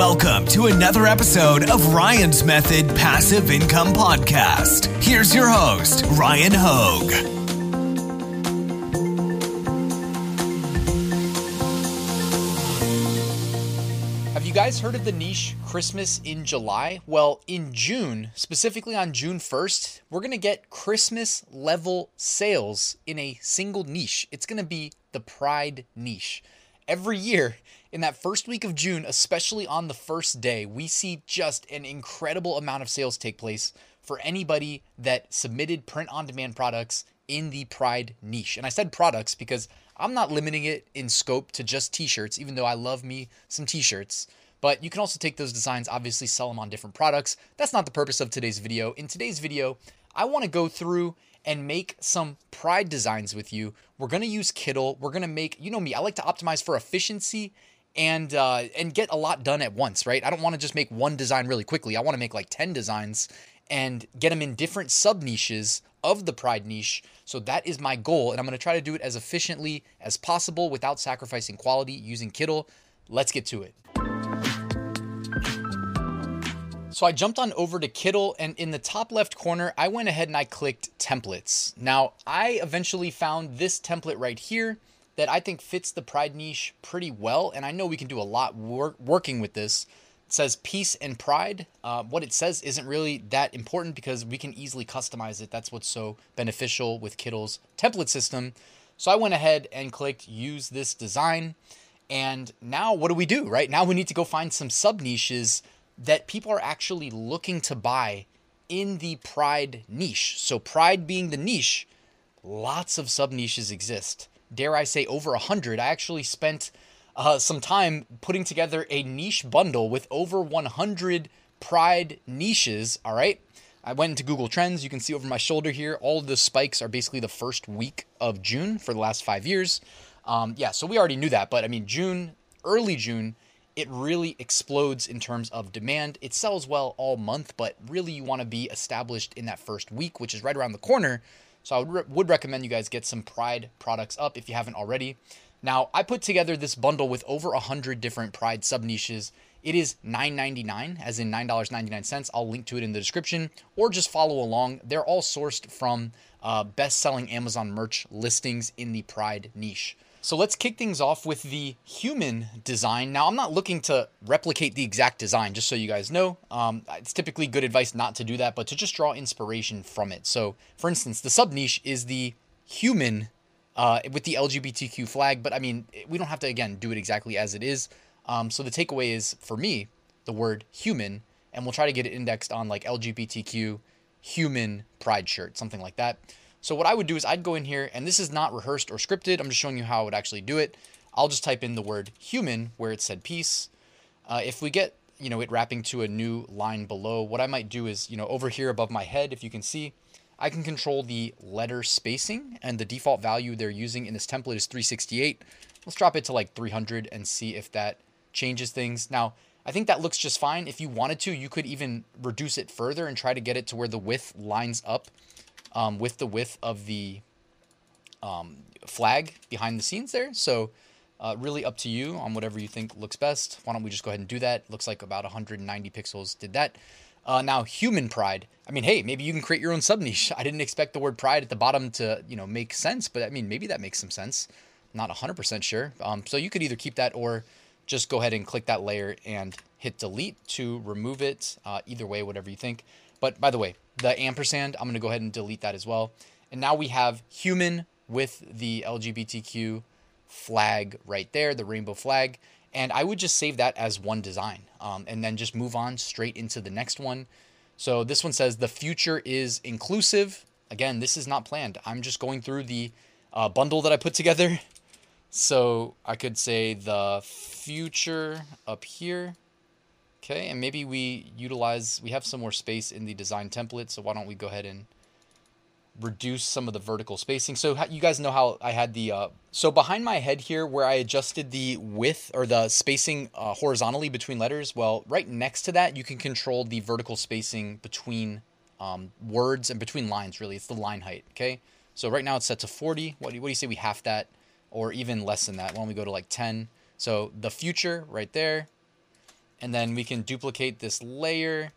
Welcome to another episode of Ryan's Method Passive Income Podcast. Here's your host, Ryan. Have you guys heard of the niche Christmas in July? Well, in June, specifically on June 1st, we're going to get Christmas level sales in a single niche. It's going to be the Pride niche. Every year, in that first week of June, especially on the first day, we see just an incredible amount of sales take place for anybody that submitted print on demand products in the Pride niche. And I said products because I'm not limiting it in scope to just t shirts, even though I love me some t shirts. But you can also take those designs, obviously, sell them on different products. That's not the purpose of today's video. In today's video, I want to go through and make some pride designs with you. We're going to use Kittl. We're going to make, you know me, I like to optimize for efficiency and uh, and get a lot done at once, right? I don't want to just make one design really quickly. I want to make like 10 designs and get them in different sub niches of the pride niche. So that is my goal. And I'm going to try to do it as efficiently as possible without sacrificing quality using Kittl. Let's get to it. So I jumped on over to Kittl and in the top left corner, I went ahead and I clicked templates. Now I eventually found this template right here that I think fits the pride niche pretty well. And I know we can do a lot wor- working with this. It says peace and pride. Uh, what it says isn't really that important because we can easily customize it. That's what's so beneficial with Kittl's template system. So I went ahead and clicked use this design. And now what do we do, right? Now we need to go find some sub niches that people are actually looking to buy in the pride niche. So, pride being the niche, lots of sub niches exist. Dare I say, over a hundred. I actually spent uh, some time putting together a niche bundle with over 100 pride niches. All right. I went into Google Trends. You can see over my shoulder here, all of the spikes are basically the first week of June for the last five years. Um, yeah, so we already knew that, but I mean, June, early June, it really explodes in terms of demand. It sells well all month, but really you want to be established in that first week, which is right around the corner. So I would, would recommend you guys get some Pride products up if you haven't already. Now, I put together this bundle with over 100 different Pride sub niches. It is $9.99, as in $9.99. I'll link to it in the description, or just follow along. They're all sourced from uh, best selling Amazon merch listings in the Pride niche. So let's kick things off with the human design. Now, I'm not looking to replicate the exact design, just so you guys know. Um, it's typically good advice not to do that, but to just draw inspiration from it. So, for instance, the sub niche is the human uh, with the LGBTQ flag, but I mean, we don't have to, again, do it exactly as it is. Um, so the takeaway is, for me, the word human, and we'll try to get it indexed on like LGBTQ human pride shirt, something like that. So what I would do is I'd go in here, and this is not rehearsed or scripted. I'm just showing you how I would actually do it. I'll just type in the word human where it said peace. Uh, if we get, you know, it wrapping to a new line below, what I might do is, you know, over here above my head, if you can see, I can control the letter spacing and the default value they're using in this template is 368. Let's drop it to like 300 and see if that changes things. Now, I think that looks just fine. If you wanted to, you could even reduce it further and try to get it to where the width lines up um, with the width of the um, flag behind the scenes there. So uh, really up to you on whatever you think looks best. Why don't we just go ahead and do that? Looks like about 190 pixels did that. Uh, now human pride. I mean, hey, maybe you can create your own sub niche. I didn't expect the word pride at the bottom to you know make sense, but I mean maybe that makes some sense. Not 100% sure. Um, so you could either keep that or just go ahead and click that layer and hit delete to remove it. Uh, either way, whatever you think. But by the way, the ampersand, I'm going to go ahead and delete that as well. And now we have human with the LGBTQ flag right there, the rainbow flag. And I would just save that as one design um, and then just move on straight into the next one. So this one says the future is inclusive. Again, this is not planned. I'm just going through the uh, bundle that I put together. So I could say the future up here Okay, and maybe we utilize, we have some more space in the design template, so why don't we go ahead and reduce some of the vertical spacing. So you guys know how I had the, uh, so behind my head here where I adjusted the width or the spacing uh, horizontally between letters, well, right next to that, you can control the vertical spacing between um, words and between lines, really. It's the line height, okay? So right now it's set to 40. What do, you, what do you say we half that or even less than that? Why don't we go to like 10? So the future right there, And then we can duplicate this layer,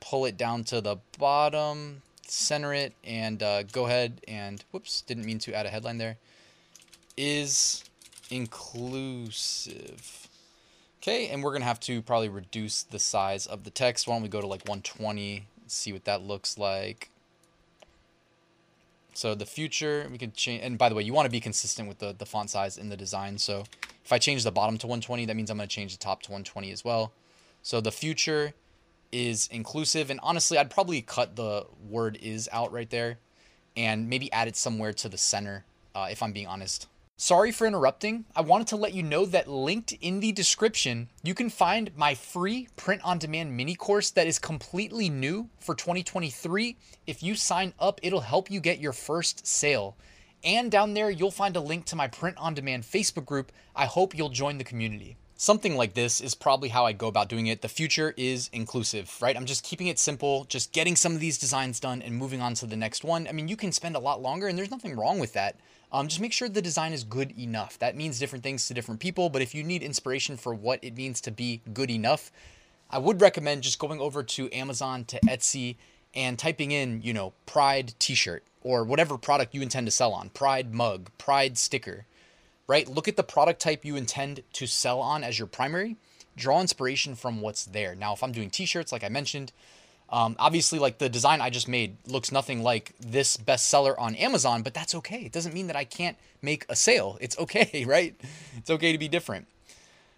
pull it down to the bottom, center it, and uh, go ahead and, whoops, didn't mean to add a headline there, is inclusive. Okay, and we're going to have to probably reduce the size of the text. Why don't we go to like 120, see what that looks like. So the future, we can change, and by the way, you want to be consistent with the, the font size in the design. So if I change the bottom to 120, that means I'm going to change the top to 120 as well. So the future is inclusive, and honestly, I'd probably cut the word is out right there and maybe add it somewhere to the center, uh, if I'm being honest. Sorry for interrupting. I wanted to let you know that linked in the description, you can find my free print on demand mini course that is completely new for 2023. If you sign up, it'll help you get your first sale. And down there, you'll find a link to my print on demand Facebook group. I hope you'll join the community. Something like this is probably how I go about doing it. The future is inclusive, right? I'm just keeping it simple, just getting some of these designs done and moving on to the next one. I mean, you can spend a lot longer, and there's nothing wrong with that. Um, just make sure the design is good enough. That means different things to different people, but if you need inspiration for what it means to be good enough, I would recommend just going over to Amazon, to Etsy, and typing in, you know, Pride t shirt or whatever product you intend to sell on Pride mug, Pride sticker, right? Look at the product type you intend to sell on as your primary. Draw inspiration from what's there. Now, if I'm doing t shirts, like I mentioned, um, obviously, like the design I just made looks nothing like this bestseller on Amazon, but that's okay. It doesn't mean that I can't make a sale. It's okay, right? It's okay to be different.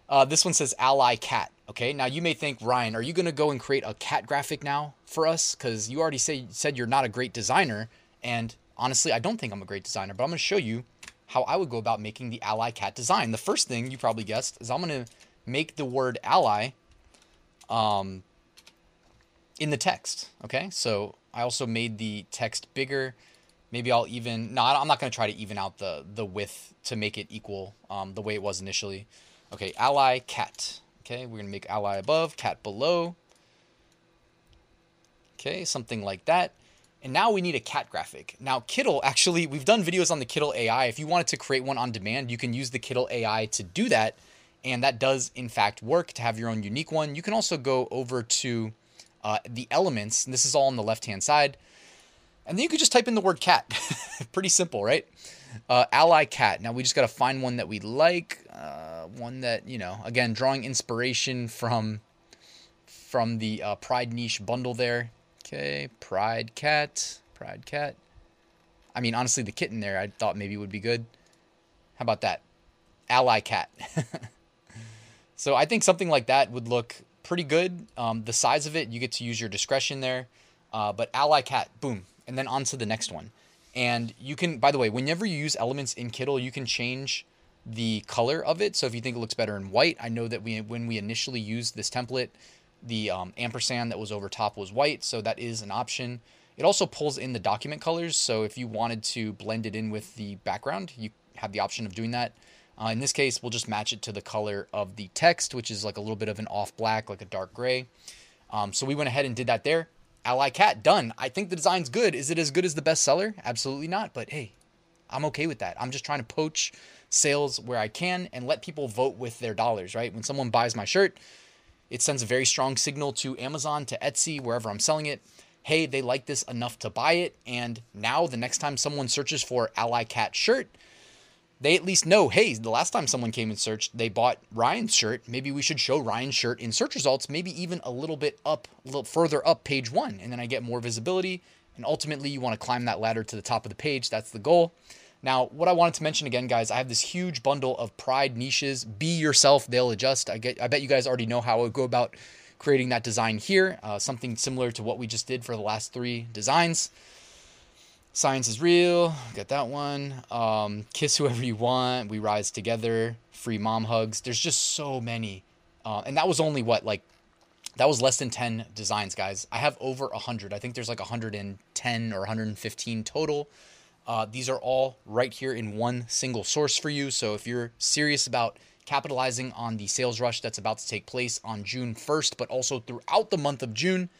Uh, this one says Ally Cat. Okay, now you may think, Ryan, are you going to go and create a cat graphic now for us? Because you already say, said you're not a great designer. And honestly, I don't think I'm a great designer, but I'm going to show you how I would go about making the Ally Cat design. The first thing you probably guessed is I'm going to make the word ally um, in the text. Okay, so I also made the text bigger. Maybe I'll even no, I'm not going to try to even out the the width to make it equal um, the way it was initially. Okay, ally cat. Okay, we're gonna make ally above, cat below. Okay, something like that. And now we need a cat graphic. Now, Kittl, actually, we've done videos on the Kittl AI. If you wanted to create one on demand, you can use the Kittl AI to do that. And that does, in fact, work to have your own unique one. You can also go over to uh, the elements, and this is all on the left hand side. And then you could just type in the word cat. Pretty simple, right? Uh, ally cat. Now we just got to find one that we like, uh, one that you know. Again, drawing inspiration from from the uh, Pride niche bundle there. Okay, Pride cat, Pride cat. I mean, honestly, the kitten there I thought maybe would be good. How about that? Ally cat. so I think something like that would look pretty good. Um, the size of it, you get to use your discretion there. Uh, but ally cat, boom, and then on to the next one. And you can, by the way, whenever you use elements in Kittl, you can change the color of it. So if you think it looks better in white, I know that we when we initially used this template, the um, ampersand that was over top was white, so that is an option. It also pulls in the document colors, so if you wanted to blend it in with the background, you have the option of doing that. Uh, in this case, we'll just match it to the color of the text, which is like a little bit of an off black, like a dark gray. Um, so we went ahead and did that there. Ally Cat, done. I think the design's good. Is it as good as the bestseller? Absolutely not. But hey, I'm okay with that. I'm just trying to poach sales where I can and let people vote with their dollars, right? When someone buys my shirt, it sends a very strong signal to Amazon, to Etsy, wherever I'm selling it. Hey, they like this enough to buy it. And now the next time someone searches for Ally Cat shirt, they at least know, hey, the last time someone came and searched, they bought Ryan's shirt. Maybe we should show Ryan's shirt in search results, maybe even a little bit up, a little further up page one. And then I get more visibility. And ultimately, you want to climb that ladder to the top of the page. That's the goal. Now, what I wanted to mention again, guys, I have this huge bundle of Pride niches. Be yourself, they'll adjust. I get. I bet you guys already know how I go about creating that design here. Uh, something similar to what we just did for the last three designs. Science is real. Got that one. Um, kiss whoever you want. We rise together. Free mom hugs. There's just so many. Uh, and that was only what like that was less than 10 designs guys i have over 100 i think there's like 110 or 115 total uh, these are all right here in one single source for you. So if you're serious about capitalizing on the sales rush that's about to take place on june 1st but also throughout the month of june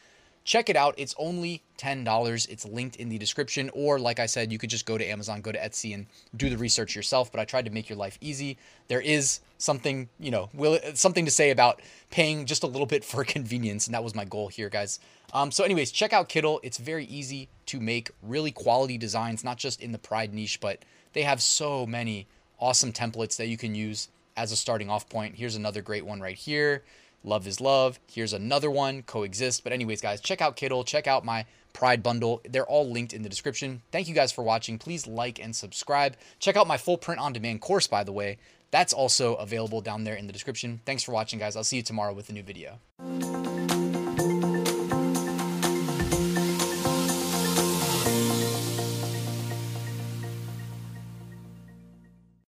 check it out. It's only $10. It's linked in the description. Or, like I said, you could just go to Amazon, go to Etsy, and do the research yourself. But I tried to make your life easy. There is something, you know, will something to say about paying just a little bit for convenience. And that was my goal here, guys. Um, so, anyways, check out Kittl. It's very easy to make really quality designs, not just in the Pride niche, but they have so many awesome templates that you can use as a starting off point. Here's another great one right here. Love is love. Here's another one, coexist. But anyways, guys, check out Kittl, check out my Pride bundle. They're all linked in the description. Thank you guys for watching. Please like and subscribe. Check out my full print on demand course, by the way. That's also available down there in the description. Thanks for watching, guys. I'll see you tomorrow with a new video.